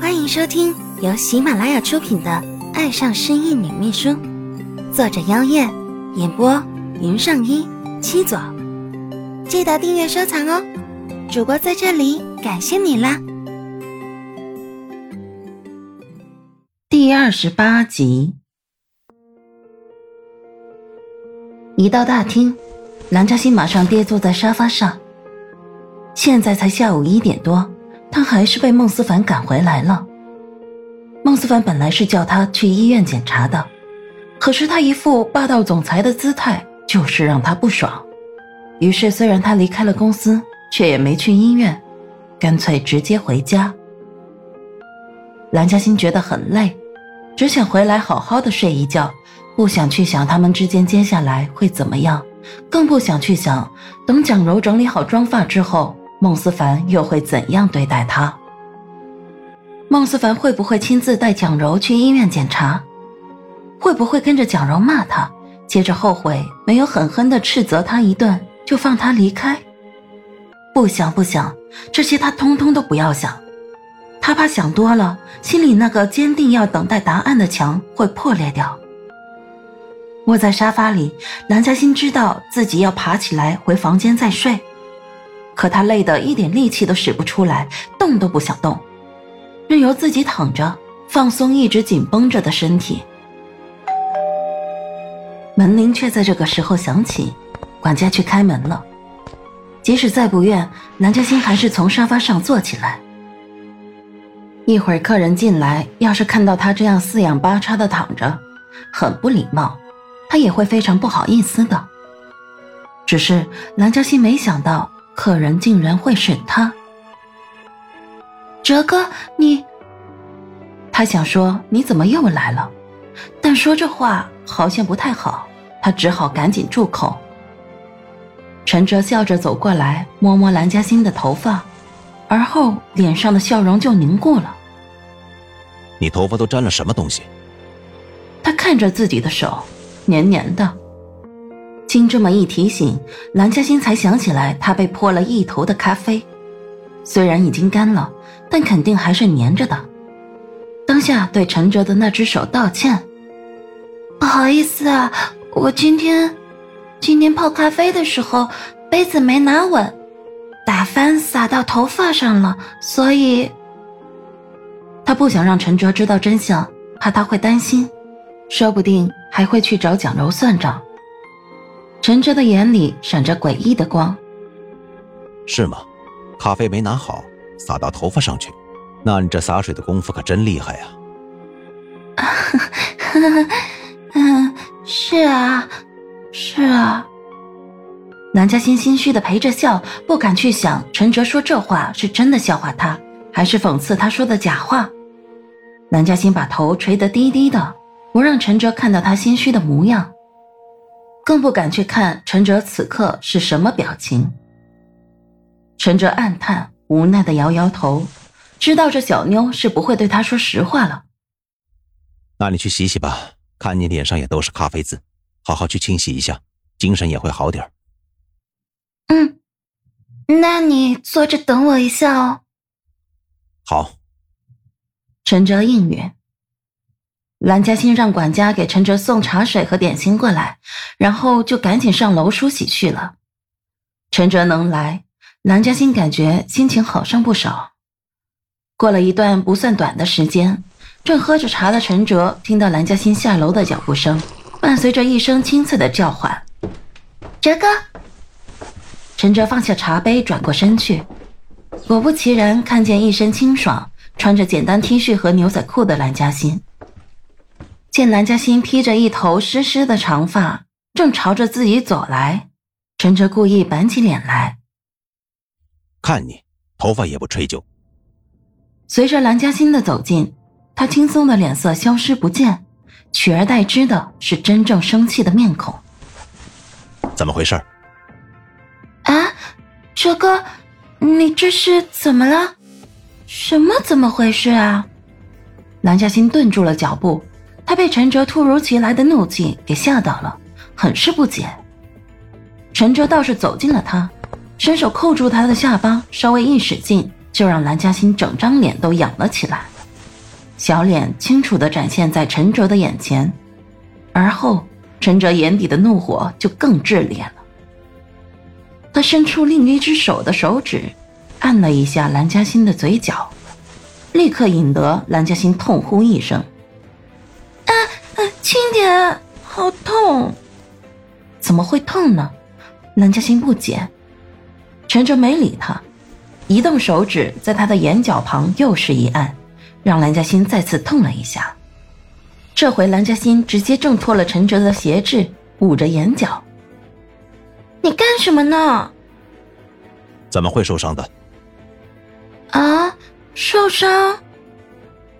欢迎收听由喜马拉雅出品的《爱上深夜女秘书》，作者：妖艳，演播：云上一七左。记得订阅收藏哦！主播在这里感谢你啦！第二十八集，一到大厅，蓝嘉欣马上跌坐在沙发上。现在才下午一点多。他还是被孟思凡赶回来了。孟思凡本来是叫他去医院检查的，可是他一副霸道总裁的姿态，就是让他不爽。于是，虽然他离开了公司，却也没去医院，干脆直接回家。蓝嘉欣觉得很累，只想回来好好的睡一觉，不想去想他们之间接下来会怎么样，更不想去想等蒋柔整理好妆发之后。孟思凡又会怎样对待他？孟思凡会不会亲自带蒋柔去医院检查？会不会跟着蒋柔骂他，接着后悔没有狠狠的斥责他一顿就放他离开？不想不想，这些他通通都不要想。他怕想多了，心里那个坚定要等待答案的墙会破裂掉。窝在沙发里，蓝嘉欣知道自己要爬起来回房间再睡。可他累得一点力气都使不出来，动都不想动，任由自己躺着，放松一直紧绷着的身体。门铃却在这个时候响起，管家去开门了。即使再不愿，蓝嘉欣还是从沙发上坐起来。一会儿客人进来，要是看到他这样四仰八叉的躺着，很不礼貌，他也会非常不好意思的。只是蓝嘉欣没想到。客人竟然会是他，哲哥，你。他想说你怎么又来了，但说这话好像不太好，他只好赶紧住口。陈哲笑着走过来，摸摸蓝嘉欣的头发，而后脸上的笑容就凝固了。你头发都沾了什么东西？他看着自己的手，黏黏的。经这么一提醒，蓝嘉欣才想起来，她被泼了一头的咖啡，虽然已经干了，但肯定还是粘着的。当下对陈哲的那只手道歉：“不好意思啊，我今天，今天泡咖啡的时候杯子没拿稳，打翻洒到头发上了，所以……”他不想让陈哲知道真相，怕他会担心，说不定还会去找蒋柔算账。陈哲的眼里闪着诡异的光。是吗？咖啡没拿好，洒到头发上去，那你这洒水的功夫可真厉害呀！嗯，是啊，是啊。南嘉欣心虚的陪着笑，不敢去想陈哲说这话是真的笑话他，还是讽刺他说的假话。南嘉欣把头垂得低低的，不让陈哲看到他心虚的模样。更不敢去看陈哲此刻是什么表情。陈哲暗叹，无奈的摇摇头，知道这小妞是不会对他说实话了。那你去洗洗吧，看你脸上也都是咖啡渍，好好去清洗一下，精神也会好点嗯，那你坐着等我一下哦。好。陈哲应允。蓝嘉欣让管家给陈哲送茶水和点心过来，然后就赶紧上楼梳洗去了。陈哲能来，蓝嘉欣感觉心情好上不少。过了一段不算短的时间，正喝着茶的陈哲听到蓝嘉欣下楼的脚步声，伴随着一声清脆的叫唤：“哲哥。”陈哲放下茶杯，转过身去，果不其然，看见一身清爽、穿着简单 T 恤和牛仔裤的蓝嘉欣。见蓝嘉欣披着一头湿湿的长发，正朝着自己走来，陈哲故意板起脸来，看你头发也不吹就。随着蓝嘉欣的走近，他轻松的脸色消失不见，取而代之的是真正生气的面孔。怎么回事？啊，哲哥，你这是怎么了？什么怎么回事啊？蓝嘉欣顿住了脚步。他被陈哲突如其来的怒气给吓到了，很是不解。陈哲倒是走近了他，伸手扣住他的下巴，稍微一使劲，就让蓝嘉欣整张脸都仰了起来。小脸清楚地展现在陈哲的眼前，而后陈哲眼底的怒火就更炽烈了。他伸出另一只手的手指，按了一下蓝嘉欣的嘴角，立刻引得蓝嘉欣痛呼一声：“啊啊，轻点，好痛！”怎么会痛呢？蓝嘉欣不解。陈哲没理他，移动手指在他的眼角旁又是一按，让蓝嘉欣再次痛了一下。这回蓝嘉欣直接挣脱了陈哲的挟制，捂着眼角。你干什么呢？怎么会受伤的？啊，受伤？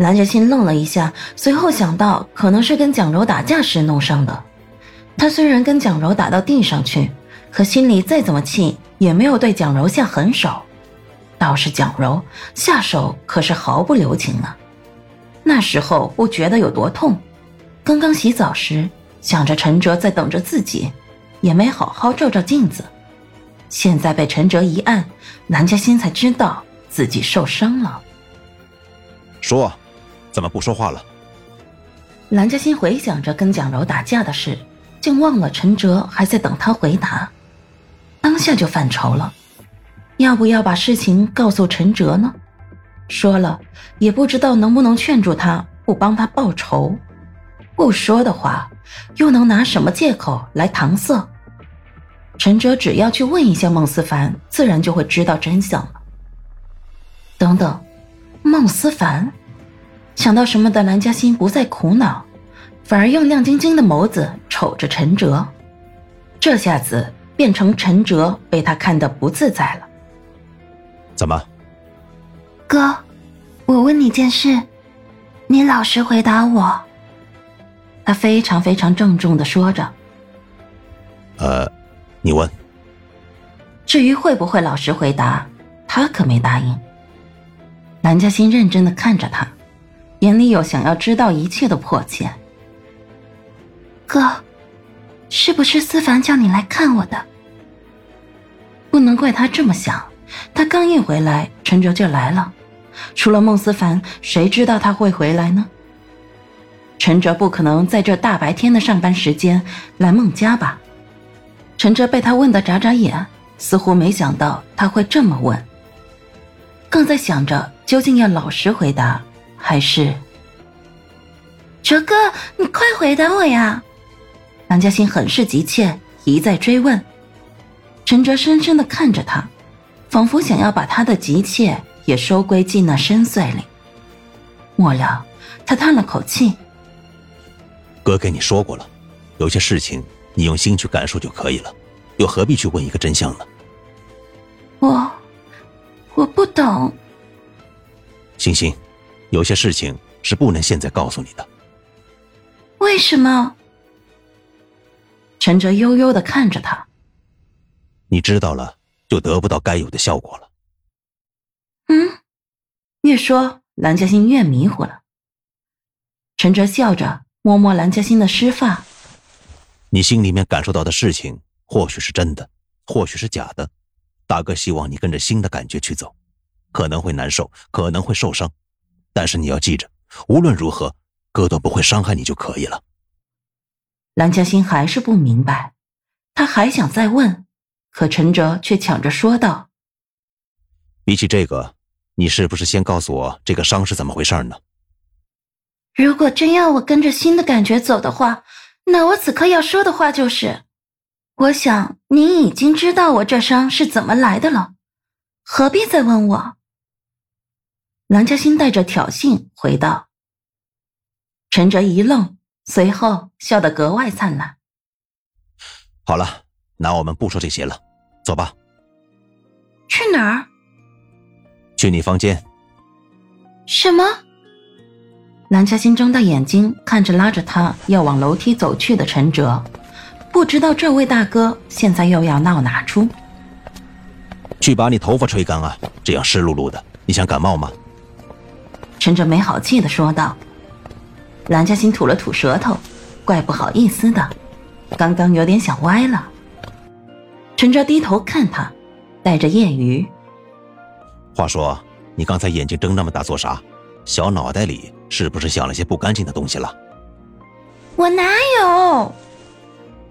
蓝嘉欣愣了一下，随后想到可能是跟蒋柔打架时弄伤的。他虽然跟蒋柔打到地上去，可心里再怎么气，也没有对蒋柔下狠手。倒是蒋柔下手可是毫不留情啊！那时候不觉得有多痛，刚刚洗澡时想着陈哲在等着自己。也没好好照照镜子，现在被陈哲一按，蓝嘉欣才知道自己受伤了。说，怎么不说话了？蓝嘉欣回想着跟蒋柔打架的事，竟忘了陈哲还在等他回答，当下就犯愁了，要不要把事情告诉陈哲呢？说了也不知道能不能劝住他不帮他报仇，不说的话。又能拿什么借口来搪塞？陈哲只要去问一下孟思凡，自然就会知道真相了。等等，孟思凡，想到什么的蓝嘉欣不再苦恼，反而用亮晶晶的眸子瞅着陈哲，这下子变成陈哲被他看得不自在了。怎么？哥，我问你件事，你老实回答我。他非常非常郑重的说着：“呃，你问。至于会不会老实回答，他可没答应。”蓝嘉欣认真的看着他，眼里有想要知道一切的迫切。哥，是不是思凡叫你来看我的？不能怪他这么想，他刚一回来，陈哲就来了。除了孟思凡，谁知道他会回来呢？陈哲不可能在这大白天的上班时间来孟家吧？陈哲被他问得眨眨眼，似乎没想到他会这么问，更在想着究竟要老实回答还是……哲哥，你快回答我呀！蓝嘉欣很是急切，一再追问。陈哲深深的看着他，仿佛想要把他的急切也收归进那深邃里。末了，他叹了口气。哥跟你说过了，有些事情你用心去感受就可以了，又何必去问一个真相呢？我，我不懂。星星，有些事情是不能现在告诉你的。为什么？陈哲悠悠的看着他。你知道了，就得不到该有的效果了。嗯，越说蓝嘉欣越迷糊了。陈哲笑着。摸摸蓝嘉欣的湿发，你心里面感受到的事情，或许是真的，或许是假的。大哥希望你跟着新的感觉去走，可能会难受，可能会受伤，但是你要记着，无论如何，哥都不会伤害你就可以了。蓝嘉欣还是不明白，他还想再问，可陈哲却抢着说道：“比起这个，你是不是先告诉我这个伤是怎么回事呢？”如果真要我跟着心的感觉走的话，那我此刻要说的话就是：我想您已经知道我这伤是怎么来的了，何必再问我？蓝嘉欣带着挑衅回道。陈哲一愣，随后笑得格外灿烂。好了，那我们不说这些了，走吧。去哪儿？去你房间。什么？蓝嘉欣睁大眼睛看着拉着他要往楼梯走去的陈哲，不知道这位大哥现在又要闹哪出。去把你头发吹干啊！这样湿漉漉的，你想感冒吗？陈哲没好气的说道。蓝嘉欣吐了吐舌头，怪不好意思的，刚刚有点想歪了。陈哲低头看他，带着揶揄：“话说，你刚才眼睛睁那么大做啥？小脑袋里是不是想了些不干净的东西了？我哪有？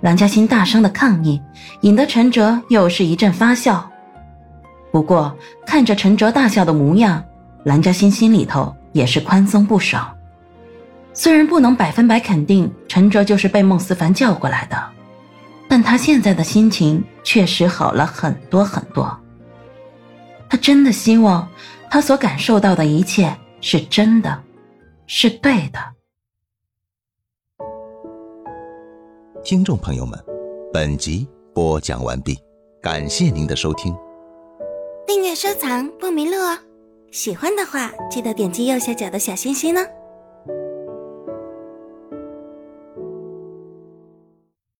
蓝嘉欣大声的抗议，引得陈哲又是一阵发笑。不过看着陈哲大笑的模样，蓝嘉欣心里头也是宽松不少。虽然不能百分百肯定陈哲就是被孟思凡叫过来的，但他现在的心情确实好了很多很多。他真的希望他所感受到的一切是真的，是对的。听众朋友们，本集播讲完毕，感谢您的收听。订阅收藏不迷路哦，喜欢的话记得点击右下角的小心心呢。